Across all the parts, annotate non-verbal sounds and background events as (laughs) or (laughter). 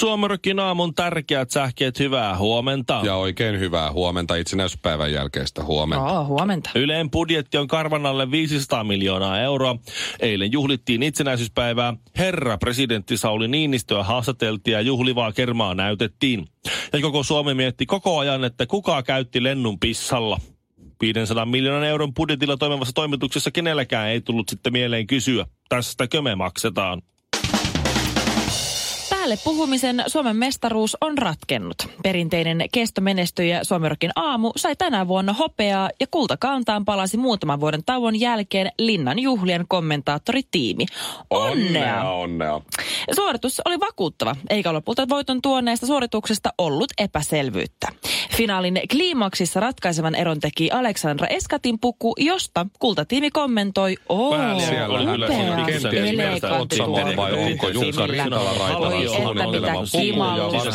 Suomerokin aamun tärkeät sähkeet, hyvää huomenta. Ja oikein hyvää huomenta itsenäisyyspäivän jälkeistä huomenta. Oo, huomenta. Yleen budjetti on karvan alle 500 miljoonaa euroa. Eilen juhlittiin itsenäisyyspäivää. Herra presidentti Sauli Niinistöä haastateltiin ja juhlivaa kermaa näytettiin. Ja koko Suomi mietti koko ajan, että kuka käytti lennun pissalla. 500 miljoonan euron budjetilla toimivassa toimituksessa kenelläkään ei tullut sitten mieleen kysyä, tästäkö me maksetaan. Päälle puhumisen Suomen mestaruus on ratkennut. Perinteinen kestomenestyjä Suomerokin aamu sai tänä vuonna hopeaa ja kultakantaan palasi muutaman vuoden tauon jälkeen Linnan juhlien kommentaattoritiimi. Onnea! onnea. Suoritus oli vakuuttava, eikä lopulta voiton tuoneesta suorituksesta ollut epäselvyyttä. Finaalin kliimaksissa ratkaisevan eron teki Aleksandra Eskatin puku, josta kultatiimi kommentoi, oo, Siellä kyllä upea, vai onko Jukka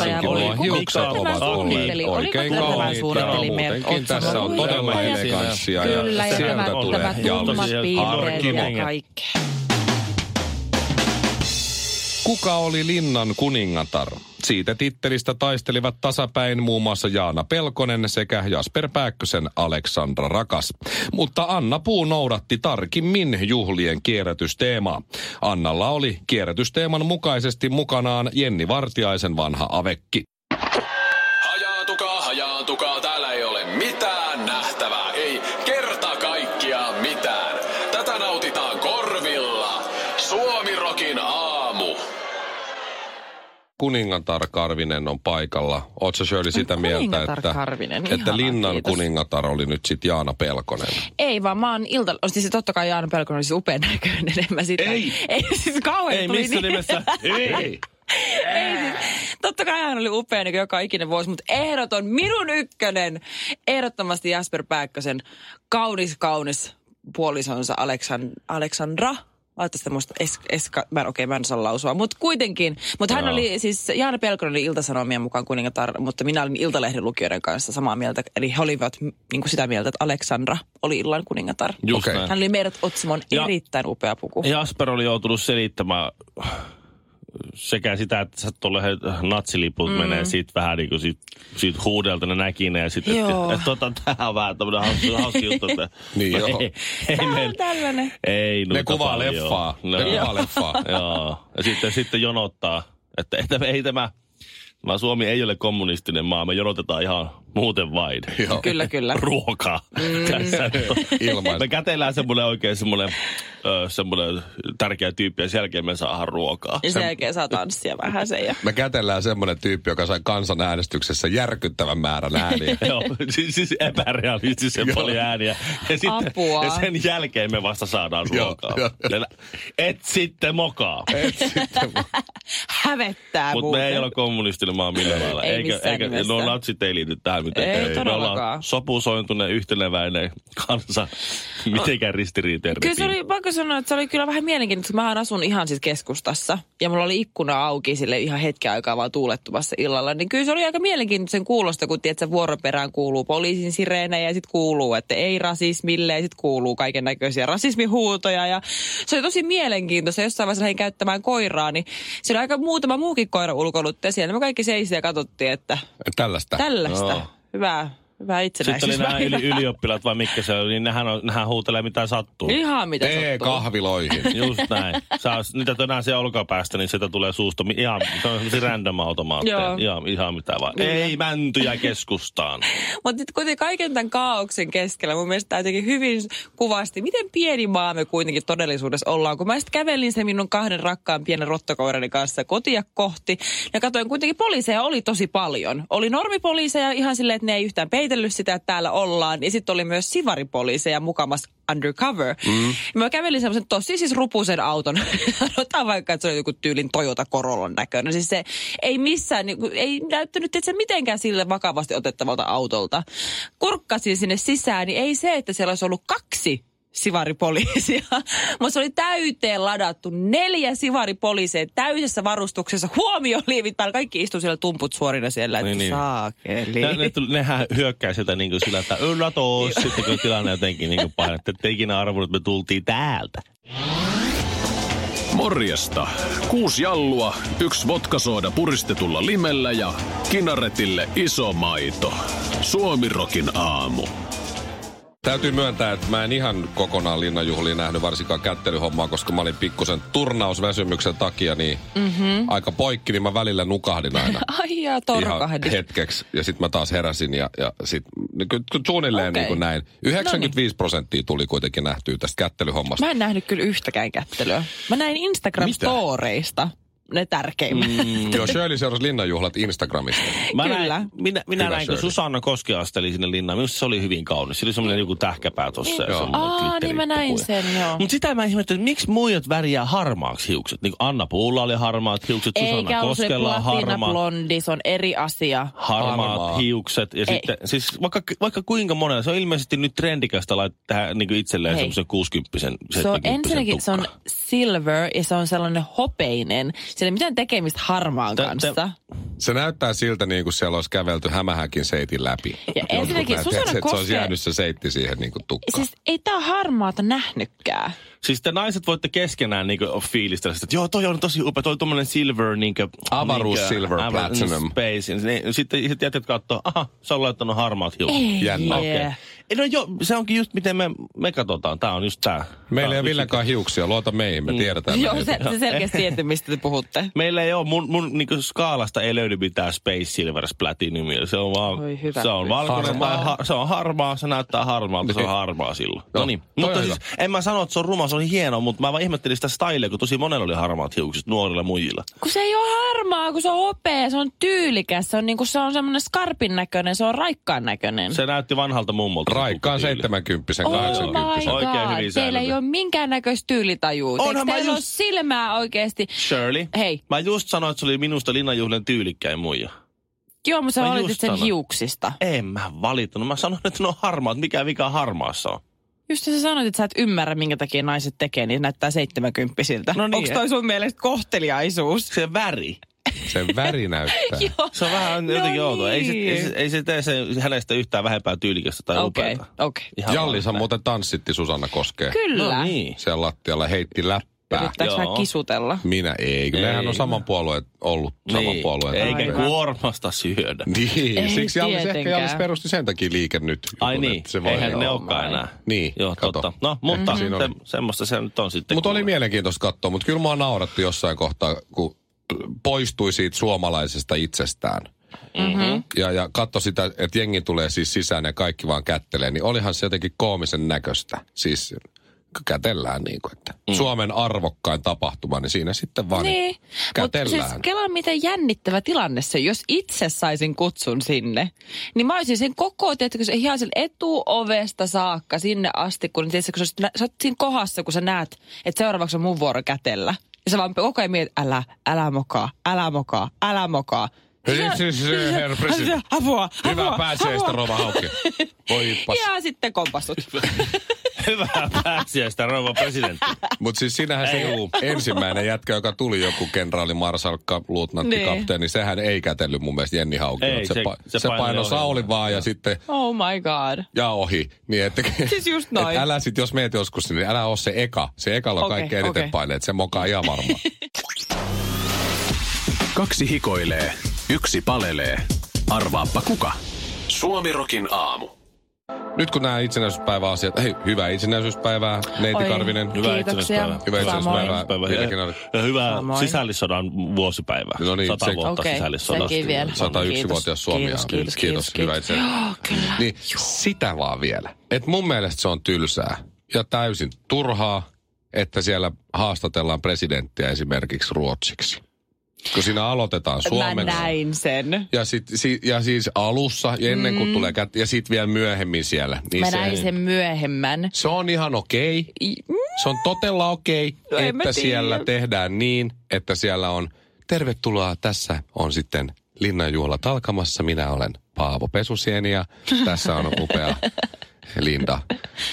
ja hiukset ovat olleet oikein tässä on todella eleganssia ja sieltä tulee ja kaikkea. Kuka oli linnan kuningatar? Siitä tittelistä taistelivat tasapäin muun muassa Jaana Pelkonen sekä Jasper Pääkkösen Aleksandra Rakas. Mutta Anna Puu noudatti tarkimmin juhlien kierrätysteemaa. Annalla oli kierrätysteeman mukaisesti mukanaan Jenni Vartiaisen vanha avekki. Kuningatar Karvinen on paikalla. Oletko Shirley sitä mieltä, että, Karvinen, että ihanaa, linnan kiitos. kuningatar oli nyt sitten Jaana Pelkonen? Ei vaan mä oon ilta... Siis totta kai Jaana Pelkonen olisi upean näköinen, en mä sitä... Ei. Ei siis kauhean Ei tuli missä niin. nimessä. Ei. Ei siis, totta kai hän oli upea niin joka ikinen vuosi, mutta ehdoton minun ykkönen. Ehdottomasti Jasper Pääkkösen kaunis, kaunis puolisonsa Aleksan, Aleksandra. Laita sitä muista es, eska, mä en okei, mä en saa lausua, mutta kuitenkin. Mutta hän oli siis, Jaana Pelkonen oli Ilta-Sanomien mukaan kuningatar, mutta minä olin Iltalehden lukijoiden kanssa samaa mieltä. Eli he olivat niin kuin sitä mieltä, että Aleksandra oli illan kuningatar. Just näin. Hän oli meidät Otsimon Ja- erittäin upea puku. Jasper oli joutunut selittämään sekä sitä, että sä tuolle natsiliput mm. menee siitä vähän niin kuin siitä, siitä huudelta ne näki ne ja sitten, että, että tota, tää on vähän tämmönen hauska, hauska juttu. Että, (laughs) Niin joo. ei, ei, Tää on tällainen. ei Ne kuvaa paljon. leffaa. No, Ne kuvaa leffaa. (laughs) Joo. Ja sitten, sitten jonottaa, että ei, tämä- ei tämä, tämä Suomi ei ole kommunistinen maa, me jonotetaan ihan muuten vain. Joo. Kyllä, kyllä. Ruokaa. Mm. Tässä Ilmais. me kätellään semmoinen oikein semmoinen, ö, semmoinen tärkeä tyyppi ja sen jälkeen me saadaan ruokaa. Ja sen jälkeen saa tanssia vähän sen ja... Me kätellään semmoinen tyyppi, joka sai kansanäänestyksessä järkyttävän määrän ääniä. (laughs) Joo, siis, siis epärealistisen paljon ääniä. Ja, sitten, Apua. ja sen jälkeen me vasta saadaan Joo, ruokaa. joo. Ja Et sitten mokaa. Et sitten (laughs) Hävettää Mutta me ei ole kommunistinen maa millään lailla. Ei eikä, missään eikä, nimessä. no natsit ei liity tähän mitenkään. Ei ollaan todellakaan. sopusointunen, yhteneväinen kansa. Mitenkään ristiriiteen Kyllä se oli, pakko sanoa, että se oli kyllä vähän mielenkiintoista, kun mä asun ihan siis keskustassa. Ja mulla oli ikkuna auki sille ihan hetken aikaa vaan tuulettumassa illalla. Niin kyllä se oli aika mielenkiintoisen kuulosta, kun tiedät, vuoroperään kuuluu poliisin sireenejä ja sitten kuuluu, että ei rasismille ja sitten kuuluu kaiken näköisiä rasismihuutoja. Ja se oli tosi mielenkiintoista. Jossain vaiheessa lähdin käyttämään koiraa, niin siellä oli aika muutama muukin koira ulkoilutti ja siellä me kaikki seisi ja katsottiin, että tällaista. tällaista. Joo. Hyvää, hyvää Sitten oli nämä yli, ylioppilaat vai mitkä se oli, niin nehän, on, nehän huutelee mitä sattuu. Ihan mitä Tee sattuu. kahviloihin. (laughs) Just näin. Saa, niitä tänään siellä olkapäästä, niin sitä tulee suusta. Ihan, se on sellaisia random automaatteja. Ihan, ihan mitä vaan. Ei mäntyjä keskustaan. (laughs) Mutta nyt kuitenkin kaiken tämän kaauksen keskellä mun mielestä tämä jotenkin hyvin kuvasti, miten pieni maa me kuitenkin todellisuudessa ollaan. Kun mä sitten kävelin sen minun kahden rakkaan pienen rottokoirani kanssa kotia kohti ja katsoin kuitenkin poliiseja oli tosi paljon. Oli normipoliiseja ihan silleen, että ne ei yhtään väitellyt sitä, että täällä ollaan. Ja sitten oli myös sivaripoliiseja mukamassa undercover. Mm. Mä kävelin semmoisen tosi siis rupuisen auton. (laughs) Sanotaan vaikka, että se oli joku tyylin Toyota Corollan näköinen. Siis se ei missään, niin, ei näyttänyt että se mitenkään sille vakavasti otettavalta autolta. Kurkkasin sinne sisään, niin ei se, että siellä olisi ollut kaksi sivaripoliisia. (laughs) Mutta se oli täyteen ladattu. Neljä sivaripoliisia täydessä varustuksessa. Huomioliivit päällä. Kaikki istuu siellä tumput suorina siellä. Niin, niin. saakeli. Ne, ne, tuli- nehän hyökkää sieltä niin kuin sillä, että yllätos, sitten kun tilanne jotenkin niin painettu, että ikinä arvonnut, että me tultiin täältä. Morjesta. Kuusi jallua, yksi vodkasooda puristetulla limellä ja kinaretille iso maito. Suomirokin aamu. Täytyy myöntää, että mä en ihan kokonaan linnanjuhliin nähnyt varsinkaan kättelyhommaa, koska mä olin pikkusen turnausväsymyksen takia niin mm-hmm. aika poikki, niin mä välillä nukahdin aina. (laughs) Ai jaa, ihan hetkeksi. Ja sitten mä taas heräsin ja, ja sitten suunnilleen Okei. niin kuin näin. 95 prosenttia tuli kuitenkin nähtyä tästä kättelyhommasta. Mä en nähnyt kyllä yhtäkään kättelyä. Mä näin Instagram-storeista ne tärkeimmät. Mm. Joo, Shirley seurasi linnanjuhlat Instagramista. Mä Kyllä. Näin, minä minä Hyvä näin, kun Shirley. Susanna Koski asteli sinne linnaan. Minusta se oli hyvin kaunis. Se oli semmoinen joku tähkäpää tossa. ja Joo. Aa, niin mä näin sen, joo. Mutta sitä mä ihmettelin, että miksi muijat värjää harmaaksi hiukset? Niin kuin Anna Puulla oli harmaat hiukset, Susanna Eikä Koskella on platina harmaat, blondi, se on eri asia. harmaat Harmaa. hiukset. Ja Ei. sitten, siis vaikka, vaikka kuinka monella, se on ilmeisesti nyt trendikästä laittaa tähän niin kuin itselleen semmoisen 60 Se on 70 ensinnäkin, se on silver ja se on sellainen hopeinen. Sillä ei mitään tekemistä harmaan Tä- kanssa. tä- Se näyttää siltä niin kuin siellä olisi kävelty hämähäkin seitin läpi. Ja ensinnäkin Susanna että se olisi jäänyt se seitti siihen niin kuin tukkaan. Siis ei tää harmaata nähnytkään. Siis te naiset voitte keskenään niinku fiilistellä sitä, että joo, toi on tosi upea, toi on tommonen silver niinku... Avaruus niinku, silver ava- platinum. Space. Ja Sitten, sitten jätät katsoo, aha, se on laittanut harmaat hiukset. Ei. Jännä. Okei. Okay. No joo, se onkin just miten me, me katsotaan. Tää on just tää. Meillä ei ole Villekaan hiuksia, luota meihin, me tiedetään. Joo, se, se selkeästi tietää, mistä te puhutte. (laughs) Meillä ei ole, mun, mun niinku skaalasta ei löydy mitään Space Silver Platinumia. Se on vaan, Oi hyvä se on valkoinen tai Harmaa. ha, se on harmaa, se näyttää harmaalta, se on harmaa silloin. No, No niin, mutta siis, en mä sano, että se on ruma, se on hieno, mutta mä vaan ihmettelin sitä stylea, kun tosi monella oli harmaat hiukset nuorilla muijilla. Kun se ei ole harmaa, kun se on hopea, se on tyylikäs, se on, niinku, se on semmoinen skarpin näköinen, se on raikkaan näköinen. Se näytti vanhalta mummolta. Raikkaan pukkutyyli. 70 Oh my 80 Oikein god, hyvin teillä ei ole minkäännäköistä tyylitajua. Onhan Eikö teillä just- silmää oikeasti? Shirley. Hei. Mä just sanoin, että se oli minusta linnanjuhlien tyylikkäin muija. Joo, mutta sä Mä valitit sen sanoin. hiuksista. En mä valittanut. Mä sanoin, että ne on harmaat. Mikä vika harmaassa on? Just sä sanoit, että sä et ymmärrä, minkä takia naiset tekee, niin näyttää seitsemänkymppisiltä. No niin. Onko toi sun mielestä kohteliaisuus? Se väri. Se väri näyttää. (laughs) Joo. Se on vähän No jotenkin outoa. Ei, se, niin. ei, se, ei se tee se hänestä yhtään vähempää tyylikästä tai Okei, upeata. Jallishan vaan muuten tanssitti Susanna Koskeen. Kyllä. No niin. Siellä lattialla heitti läppää. Yrittääkö vähän kisutella? Minä ei, kyllä nehän Ei. on saman puolueen ollut saman Niin. puolueen. Eikä Aivan. kuormasta syödä. Niin, Ei siksi Jallis ehkä. Jallis perusti sen takia liike nyt. Ai jutun, niin, se voi eihän ne olekaan enää. Niin, Joo, kato. totta. No, mutta Mhm. Siinä se, semmoista se nyt on sitten. Mutta oli mielenkiintoista katsoa, mutta kyllä mua nauratti jossain kohtaa, kun poistui siitä suomalaisesta itsestään. Mm-hmm. Ja, ja katso sitä, että jengi tulee siis sisään ja kaikki vaan kättelee, niin olihan se jotenkin koomisen näköistä. Siis kätellään niin kuin, että mm. Suomen arvokkain tapahtuma, niin siinä sitten vaan Niin, mutta kätellään. siis Kela miten jännittävä tilanne se, jos itse saisin kutsun sinne, niin mä olisin sen koko, tiedätkö, se ihan sen etuovesta saakka sinne asti, kun, tiedätkö, kun sä, sä oot siinä kohdassa, kun sä näet, että seuraavaksi on mun vuoro kätellä. Ja sä vaan koko ajan mietit, älä, älä mokaa, älä mokaa, älä mokaa. Siis- siis, siis, herra presidentti. Apua, Hyvä apua, pääsiäistä, apua. Rova Hauki. Voi pas. Ja sitten kompastut. (laughs) Hyvää pääsiäistä, rouva presidentti. Mutta siis sinähän se Ei. ensimmäinen jätkä, joka tuli joku kenraali, marsalkka, luutnantti, Niin. kapteeni, sehän ei kätellyt mun mielestä Jenni Hauki. Ei, se, se- pa- se se ohi. Sauli vaan ja sitten Oh my god. ja ohi. Niin että, Siis just noin. Et älä sit, jos meet joskus, niin älä ole se eka. Se ekalla on Okei, kaikki eniten okei. paineet. Se mokaa ihan varmaan. (laughs) Kaksi hikoilee, yksi palelee. Arvaappa kuka? Suomirokin aamu. Nyt kun nämä itsenäisyyspäiväasiat, hei, hyvää itsenäisyyspäivää, Neiti Oi, Karvinen. Hyvää Kiitoksia. itsenäispäivää. Hyvää itsenäispäivää. Samoin. Hilja Ja, ja hyvää Samoin. sisällissodan vuosipäivää. No niin, Sata se- vuotta Okei, sisällissodasta. sekin vielä. 101-vuotias Suomi. Kiitos, kiitos, kiitos, Hyvä kiitos. itsenäisyys. Joo, kyllä. Niin sitä vaan vielä. Et mun mielestä se on tylsää ja täysin turhaa, että siellä haastatellaan presidenttiä esimerkiksi ruotsiksi. Kun siinä aloitetaan Mä suomeksi. näin sen. Ja, sit, si, ja siis alussa, ja ennen kuin tulee kättä, ja sitten vielä myöhemmin siellä. Niin Mä se, näin sen myöhemmän. se on ihan okei. I- Se on totella okei, No en mä että siellä tehdään niin, että siellä on tervetuloa. Tässä on sitten linnanjuhlat alkamassa. Minä olen Paavo Pesusieni ja tässä on upea (laughs) (laughs) Linda,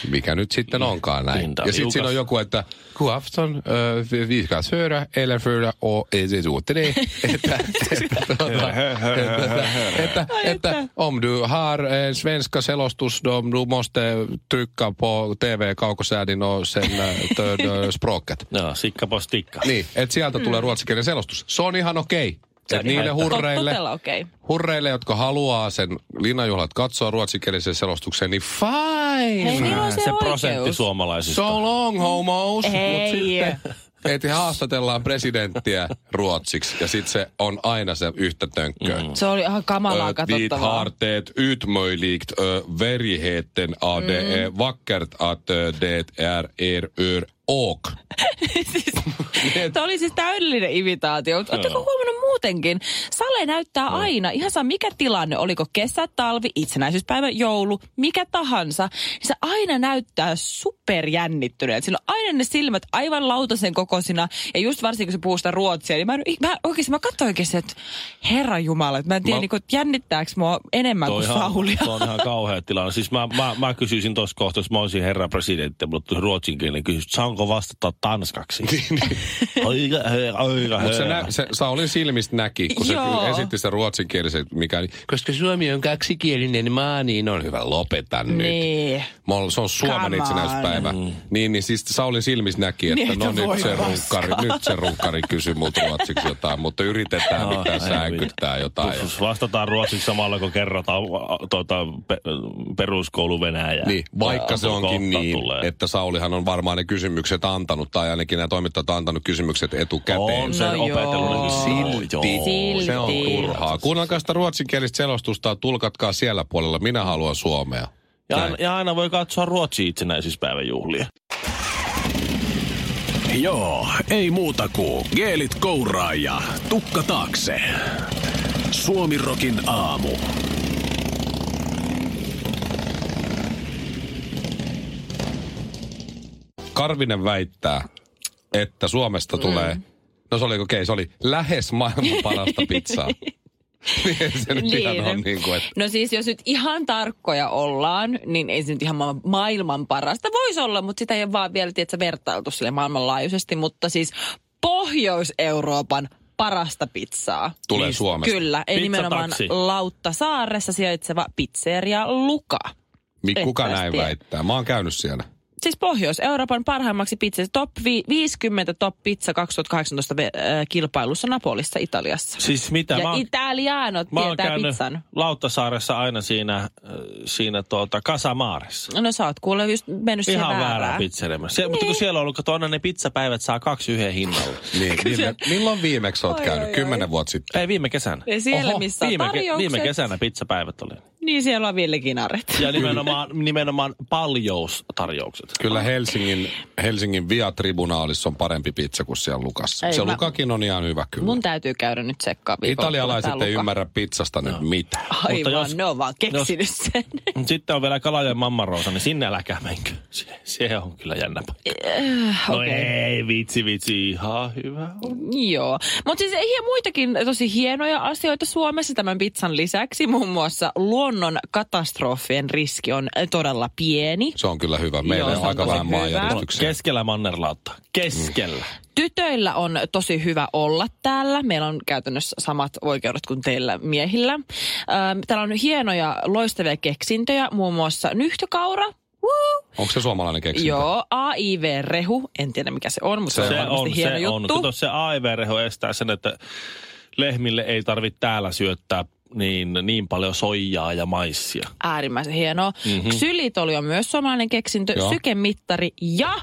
mikä nyt sitten onkaan näin. Linda ja sitten siinä on joku, että god afton, uh, vi ska föra eller föra och det åter det. (laughs) Että, että, tuota, että, että, että om du har en svenska selostus, då du måste trycka på TV-kaukosäädin och sen tö- språket. (laughs) Joo, sikka po stikka. Niin, että sieltä tulee ruotsinkielinen selostus. Se on ihan okei. On Et niille hurreille, Totella okei. Okay. hurreille, jotka haluaa sen linnanjuhlat katsoa ruotsinkielisen selostuksen, niin fine. Hei, niillä on se, se oikeus. prosentti suomalaisista. So long, homos. Mut Hei. sitten, että haastatellaan presidenttiä ruotsiksi ja sitten se on aina se yhtä tönkköä. Mm. Se oli ihan kamalaa Ö, katsottavaa. har det utmöjligt ö, verigheten att det Mm. är vackert att det är er ör och. (laughs) Tämä oli siis täydellinen imitaatio. Oletteko huomannut muutenkin? Sale näyttää aina, ihan saa mikä tilanne, oliko kesä, talvi, itsenäisyyspäivä, joulu, mikä tahansa. Niin se aina näyttää superjännittyneeltä. Sillä on aina ne silmät aivan lautasen kokoisina. Ja just varsinkin kun se puhuu sitä ruotsia, niin mä, en- mä oikeasti mä katsoin oikeasti, että herra jumala, että mä en tiedä, Mä- niin kuin, jännittääkö mua enemmän kuin ihan, Saulia. tuo on ihan kauhea tilanne. Siis mä, mä, mä kysyisin tuossa kohtaa, jos mä olisin herra presidentti, mutta ruotsinkielinen kysymys, saanko vastata tanskaksi? (laughs) (laughs) Aika, aika, Mutta se, nä, se Saulin silmistä näki, kun se Joo. esitti sen ruotsinkielisen, mikä oli, koska Suomi on kaksikielinen maa, niin on hyvä, lopeta nyt. Niin. Se on Suomen itsenäispäivä. Mm. Niin, niin siis Saulin silmissä näki, että Niin, no nyt se, runkkari, nyt se runkkari kysyy multa ruotsiksi jotain, mutta yritetään Ah, mitään ei säänkyttää jotain. Plus Vastataan ruotsiksi samalla, kun kerrotaan tuota, pe, peruskoulu Venäjää. Niin, vaikka se onkin niin, tulee. että Saulihan on varmaan ne kysymykset antanut, tai ainakin nämä toimittajat antanut kysymykset etukäteen. On se No opetellut. joo. Silti. Silti. Se on turhaa. Kuunnelkaa sitä ruotsinkielistä selostusta, tulkatkaa siellä puolella. Minä haluan suomea. Ja, aina, ja aina voi katsoa Ruotsin itsenäisyyspäivän juhlia. Joo, ei muuta kuin geelit kouraa ja tukka taakse. Suomirokin aamu. Karvinen väittää, että Suomesta tulee, no se oli okei, se oli lähes maailman parasta pizzaa. (laughs) niin ei se nyt ihan ole niin kuin, että No siis jos nyt ihan tarkkoja ollaan, niin ei se nyt ihan ma- maailman parasta. Voisi olla, mutta sitä ei ole vaan vielä tiedätkö, vertailtu sille maailmanlaajuisesti. Mutta siis Pohjois-Euroopan parasta pizzaa. tulee Niin, Suomesta. Kyllä, ei nimenomaan. Lauttasaaressa sijaitseva pizzeria Luka. Mi- Kuka näin tiedä. väittää? Mä oon käynyt siellä. Siis Pohjois-Euroopan parhaimmaksi pizza, top vi- 50 top pizza 2018 ve- äh, kilpailussa Napolissa Italiassa. Siis mitä? Ja mä, oon- italianot mä oon tietää pizzan. Lauttasaaressa aina siinä, äh, siinä tuota Kasamaaressa. No sä oot kuule just mennyt Ihan väärää väärään. pizzeriä. Se, Mutta kun siellä on ollut, kato aina ne pizzapäivät saa kaksi yhden hinnalla. (laughs) Niin, viime, milloin viimeksi oot Oi, käynyt? oi. Kymmenen vuotta sitten. Ei viime kesänä. Ja siellä, Oho, missä Viime, ke- tarjoukset, viime kesänä pizzapäivät oli. niin siellä on Ville Kinaret. Ja nimenomaan, nimenomaan paljoustarjoukset. Kyllä Helsingin, Helsingin Via-tribunaalissa on parempi pizza kuin siellä Lukassa. Ei, se mä- Lukakin on ihan hyvä kyllä. Mun täytyy käydä nyt tsekkaa. Italialaiset ei ymmärrä pizzasta nyt mitään. Aivan, Mutta jos- ne on vaan keksinyt sen. Mut Sitten on vielä Kalajoen mammaroosa, niin sinne äläkää menkö. Se, se on kyllä jännä paikka. No Okei. ei, vitsi, vitsi, ihan hyvä. Joo. Mutta siis ei muitakin tosi hienoja asioita Suomessa tämän pizzan lisäksi. Muun muassa luonnon katastrofien riski on todella pieni. Se on kyllä hyvä. Meillä Joo, on on aika vähän hyvä. maanjäristyksiä. Keskellä mannerlautta. Keskellä. Tytöillä on tosi hyvä olla täällä. Meillä on käytännössä samat oikeudet kuin teillä miehillä. Ähm, Täällä on hienoja loistavia keksintöjä, muun muassa nyhtökaura. Woo! Onko se suomalainen keksintö? Joo, AIV-rehu. En tiedä mikä se on, mutta se, Se on on, hieno se on. juttu. Kato, se AIV-reho estää sen, että lehmille ei tarvitse täällä syöttää niin, niin paljon soijaa ja maissia. Äärimmäisen hienoa. Mm-hmm. Xylitoli on myös suomalainen keksintö, Joo. sykemittari ja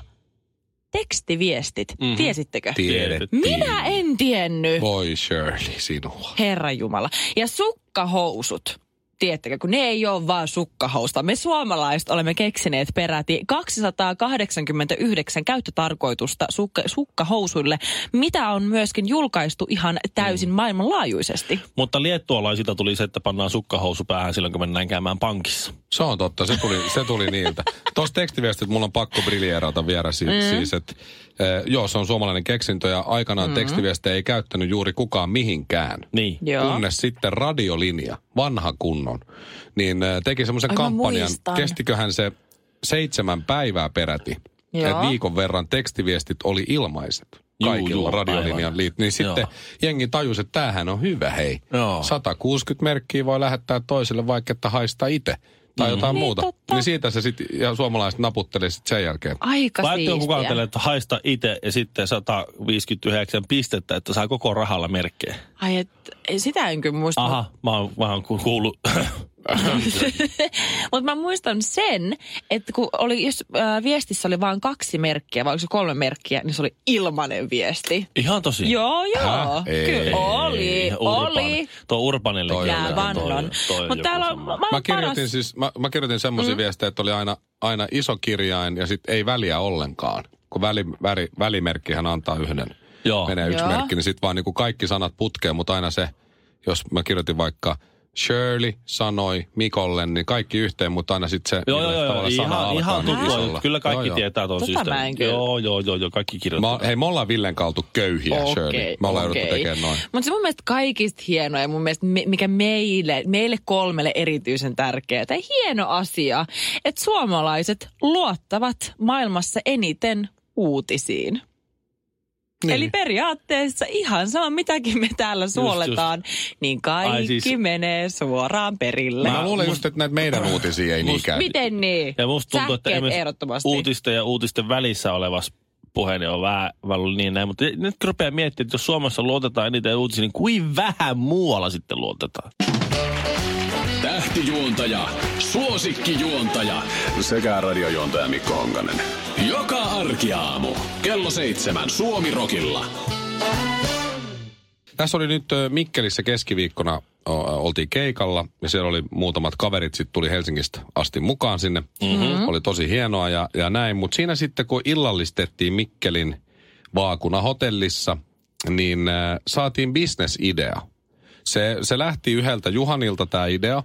tekstiviestit. Mhm. Mm-hmm. Tiesittekö? Tiedettiin. Minä en tiennyt. Voi Shirley, sinua. Herra Jumala. Ja sukkahousut. Tiettäkö, kun ne ei ole vaan sukkahousta. Me suomalaiset olemme keksineet peräti 289 käyttötarkoitusta sukka, sukkahousuille, mitä on myöskin julkaistu ihan täysin Mm. maailmanlaajuisesti. Mutta liettualaisilta tuli se, että pannaan sukkahousu päähän silloin, kun mennään käymään pankissa. Se on totta, se tuli, se tuli niiltä. (laughs) Tuossa tekstiviestit mulla on pakko briljeerata vielä si- mm. siis, että eh, joo, se on suomalainen keksintö ja aikanaan mm. tekstiviestejä ei käyttänyt juuri kukaan mihinkään. Niin. Joo. Kunnes sitten radiolinja, vanha kunnon, niin eh, teki semmoisen kampanjan. muistan. Kestiköhän se seitsemän päivää peräti. Joo. Et viikon verran tekstiviestit oli ilmaiset Juu, kaikilla juu, radiolinjan aivan. liit. Niin sitten Joo. jengi tajusi, että tämähän on hyvä, hei. Joo. 160 merkkiä voi lähettää toiselle, vaikka että haista itse. Tai jotain Niin, muuta. totta. Niin siitä se sitten, ja suomalaiset naputteli sitten sen jälkeen. Aika Vai siistiä. kuuntelee, että haista itse ja sitten 159 pistettä, että saa koko rahalla merkkejä. Ai, et, sitä en kyllä muista. Aha, mä oon, mä oon ku- kuullut. (laughs) Mutta mä muistan sen, että kun oli, jos äh, viestissä oli vain kaksi merkkiä, vai oliko se kolme merkkiä, niin se oli ilmanen viesti. Ihan tosi. Joo, joo. Kyllä, oli, oli. Tuo Toi Nää joku- vannon. Mutta täällä on, maailman Mä kirjoitin paras. siis, mä, mä kirjoitin semmoisia mm. viestejä, että oli aina, aina iso kirjain ja sitten ei väliä ollenkaan. Kun väli, väri, välimerkkihän antaa yhden, Joo. menee yksi Joo. merkki, niin sitten vaan niinku kaikki sanat putkeen, mutta aina se, jos mä kirjoitin vaikka Shirley sanoi Mikolle, niin kaikki yhteen, mutta aina sitten se Joo, joo, millä joo, ihan, ihan niin tuttua. Kyllä kaikki Joo, joo. tietää tuon Tota. Joo, joo, joo, joo, kaikki kirjoittaa. Mä, hei, me ollaan Villen kautta köyhiä, Shirley. Me ollaan jouduttu tekemään noin. Mutta se mun mielestä kaikista hienoa ja mun mielestä me, mikä meille, meille kolmelle erityisen tärkeää ja hieno asia, että suomalaiset luottavat maailmassa eniten uutisiin. Niin. Eli periaatteessa ihan sama, mitäkin me täällä suoletaan, niin kaikki Ai siis- menee suoraan perille. Mä luulen just, että näitä meidän uutisia ei niinkään. Miten niin? Ja musta tuntuu, että Sähkeet ehdottomasti. uutisten ja uutisten välissä olevassa puhe on vähän, vähän ollut niin näin. Mutta nyt kun rupeaa miettimään, että jos Suomessa luotetaan eniten uutisiin, niin kuin vähän muualla sitten luotetaan. Tähtijuontaja, suosikkijuontaja sekä radiojuontaja Mikko Honkanen. Joka arkiaamu kello seitsemän Suomi Rokilla. Tässä oli nyt Mikkelissä keskiviikkona oltiin keikalla ja siellä oli muutamat kaverit, sitten tuli Helsingistä asti mukaan sinne. Mm-hmm. Oli tosi hienoa ja, ja näin, mutta siinä sitten kun illallistettiin Mikkelin vaakuna hotellissa, niin äh, saatiin bisnesidea. Se, se lähti yhdeltä Juhanilta tämä idea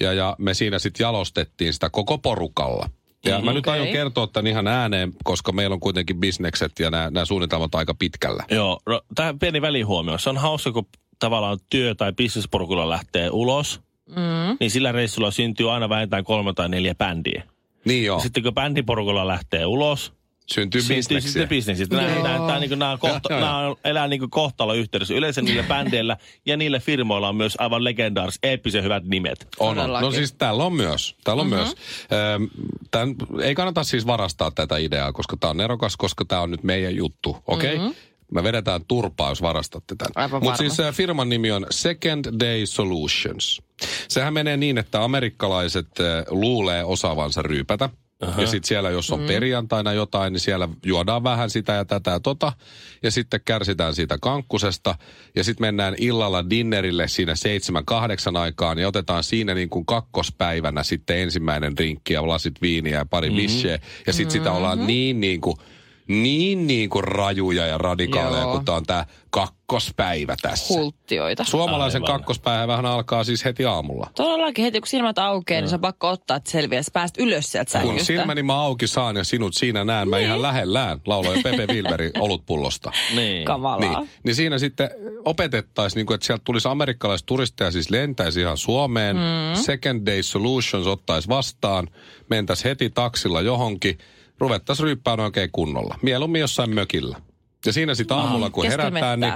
ja, ja me siinä sitten jalostettiin sitä koko porukalla. Ja mm, mä nyt okei. aion kertoa tämän ihan ääneen, koska meillä on kuitenkin bisnekset ja nämä, nämä suunnitelmat aika pitkällä. Joo, no, tämä pieni välihuomio. Se on hauska, kun tavallaan työ- tai bisnesporukulla lähtee ulos, mm. niin sillä reissulla syntyy aina vähintään kolme tai neljä bändiä. Niin joo, Sitten kun bändiporukalla lähtee ulos, syntyy syntyy bisneksiä. sitten bisneksistä. Nämä, nämä, nämä, niin nämä, kohta, joo. nämä elää niin kohtalo yhteydessä. Yleensä niillä bändeillä ja niillä firmoilla on myös aivan legendaariset, eeppisen hyvät nimet. On, on. No siis täällä on myös. Täällä on mm-hmm. myös. Öm, Tän, ei kannata siis varastaa tätä ideaa, koska tämä on nerokas, koska tämä on nyt meidän juttu, okei? Okay? Mm-hmm. Me vedetään turpaa, jos varastatte tämän. Mutta siis äh, firman nimi on Second Day Solutions. Sehän menee niin, että amerikkalaiset äh, luulee osaavansa ryypätä. Uh-huh. Ja sitten siellä, jos on mm. perjantaina jotain, niin siellä juodaan vähän sitä ja tätä ja tota. Ja sitten kärsitään siitä kankkusesta. Ja sitten mennään illalla dinnerille siinä seitsemän, kahdeksan aikaan. Ja otetaan siinä niin kuin kakkospäivänä sitten ensimmäinen drinkki ja lasit viiniä ja pari mm-hmm. bisseä. Ja sitten sitä ollaan niin niin kuin, niin niin kuin rajuja ja radikaaleja, Joo. kun tämä on tämä kakkospäivä tässä. Kulttioita. Suomalaisen Aivan. kakkospäivähän alkaa siis heti aamulla. Todellakin heti kun silmät aukeaa, niin se on pakko ottaa, että selviää. Sä pääst ylös sieltä Kun sängystä. silmäni mä auki saan ja sinut siinä näen, mä ihan lähellään, lauloi Pepe Wilberi olutpullosta. (laughs) Niin. Kamalaa. Niin, niin siinä sitten opetettaisiin, niin kuin, että sieltä tulisi amerikkalaiset turisteja, siis lentäisi ihan Suomeen. Mm. Second Day Solutions ottaisi vastaan, mentäisi heti taksilla johonkin, ruvettaisiin ryyppään oikein kunnolla. Mieluummin jossain mökillä. Ja siinä sitten aamulla, kun herätään, niin.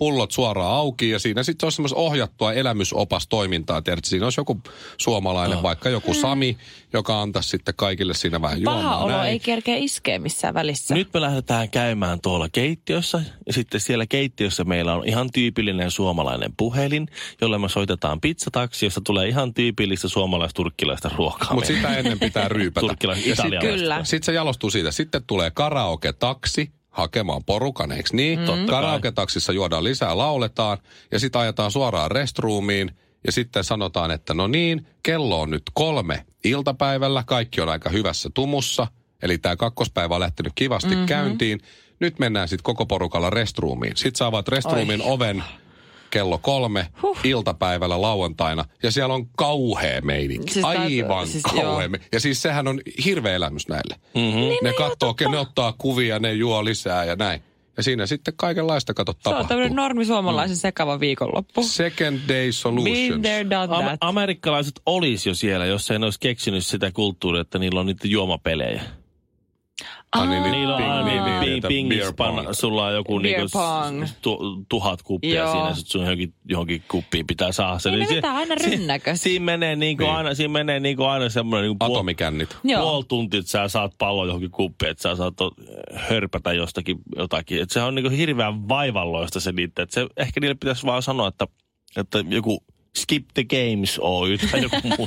Pullot suoraan auki ja siinä sitten olisi semmoista ohjattua elämysopastoimintaa. Tiedätkö, siinä olisi joku suomalainen, oh. vaikka joku Sami, joka antaisi sitten kaikille siinä vähän Paha olo näin. ei kerkeä iskeä missään välissä. Nyt me lähdetään käymään tuolla keittiössä ja sitten siellä keittiössä meillä on ihan tyypillinen suomalainen puhelin, jolle me soitetaan pizzataksi, josta tulee ihan tyypillistä suomalaisturkkilaista ruokaa. Mutta sitä ennen pitää (laughs) ryypätä. Turkkilais- Ja sit- italialaista. Kyllä. Sitten se jalostuu siitä. Sitten tulee karaoke-taksi hakemaan porukan, eikö niin? Mm. Kai. Karaoke-taksissa juodaan lisää, lauletaan ja sitten ajetaan suoraan restroomiin ja sitten sanotaan, että no niin, kello on nyt kolme iltapäivällä, kaikki on aika hyvässä tumussa, eli tämä kakkospäivä on lähtenyt kivasti mm-hmm. käyntiin. Nyt mennään sitten koko porukalla restroomiin. Sitten saavat restroomin Oi. oven kello kolme huh. iltapäivällä lauantaina, ja siellä on kauhea meininki. Siis Aivan siis, kauhea Ja siis sehän on hirveä elämys näille. Mm-hmm. Niin, ne katsoo, ne ottaa kuvia, ne juo lisää ja näin. Ja siinä sitten kaikenlaista kato tapahtuu. Se on tämmöinen normi suomalaisen mm. sekava viikonloppu. Second day solutions. there, done that. Am- amerikkalaiset olisi jo siellä, jos ei ne olisi keksinyt sitä kulttuuria, että niillä on niitä juomapelejä. Ah, niin, niin, Niillä on aina niin, niin, niin, ping, ping, sulla on joku niinku tu, tuhat kuppia Joo. siinä, sit sun johonkin, johonkin kuppiin pitää saada se. Niin, niin aina rynnäkössä. Siinä menee niinku niin. aina, siinä menee niinku aina semmoinen niinku puol, Atomikännit. puoli tuntia, että sä saat pallon johonkin kuppiin, että sä saat hörpätä jostakin jotakin. Että se on niinku hirveän vaivalloista se niitä. Että se, ehkä niille pitäisi vaan sanoa, että, että joku Skip the Games Oy tai joku (laughs) muu